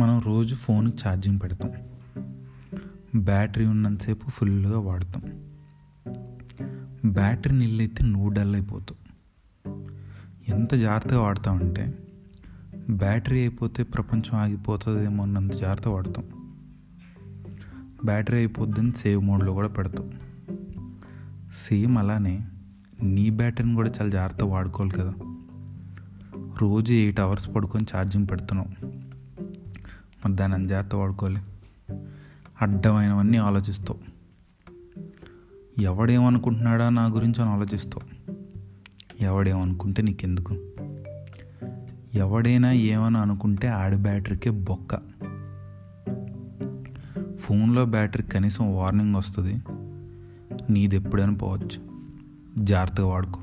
మనం రోజు ఫోన్కి ఛార్జింగ్ పెడతాం. బ్యాటరీ ఉన్నంతసేపు ఫుల్గా వాడతాం. బ్యాటరీ నీళ్ళైతే నువ్వు డల్ అయిపోతావు. ఎంత జాగ్రత్తగా వాడతామంటే బ్యాటరీ అయిపోతే ప్రపంచం ఆగిపోతుందేమో అన్నంత జాగ్రత్త వాడతాం. బ్యాటరీ అయిపోద్దని సేవ్ మోడ్లో కూడా పెడతాం. సేమ్ అలానే నీ బ్యాటరీని కూడా చాలా జాగ్రత్తగా వాడుకోవాలి కదా. రోజు ఎయిట్ అవర్స్ పడుకొని ఛార్జింగ్ పెడుతున్నావు. మరి దాన్ని అంత జాగ్రత్త వాడుకోవాలి. అడ్డమైనవన్నీ ఆలోచిస్తావు. ఎవడేమనుకుంటున్నాడా నా గురించి అని ఆలోచిస్తావు. ఎవడేమనుకుంటే నీకెందుకు? ఎవడైనా ఏమని అనుకుంటే ఆడి బ్యాటరీకే బొక్క. ఫోన్లో బ్యాటరీ కనీసం వార్నింగ్ వస్తుంది. నీది ఎప్పుడైనా పోవచ్చు. జాగ్రత్తగా వాడుకో.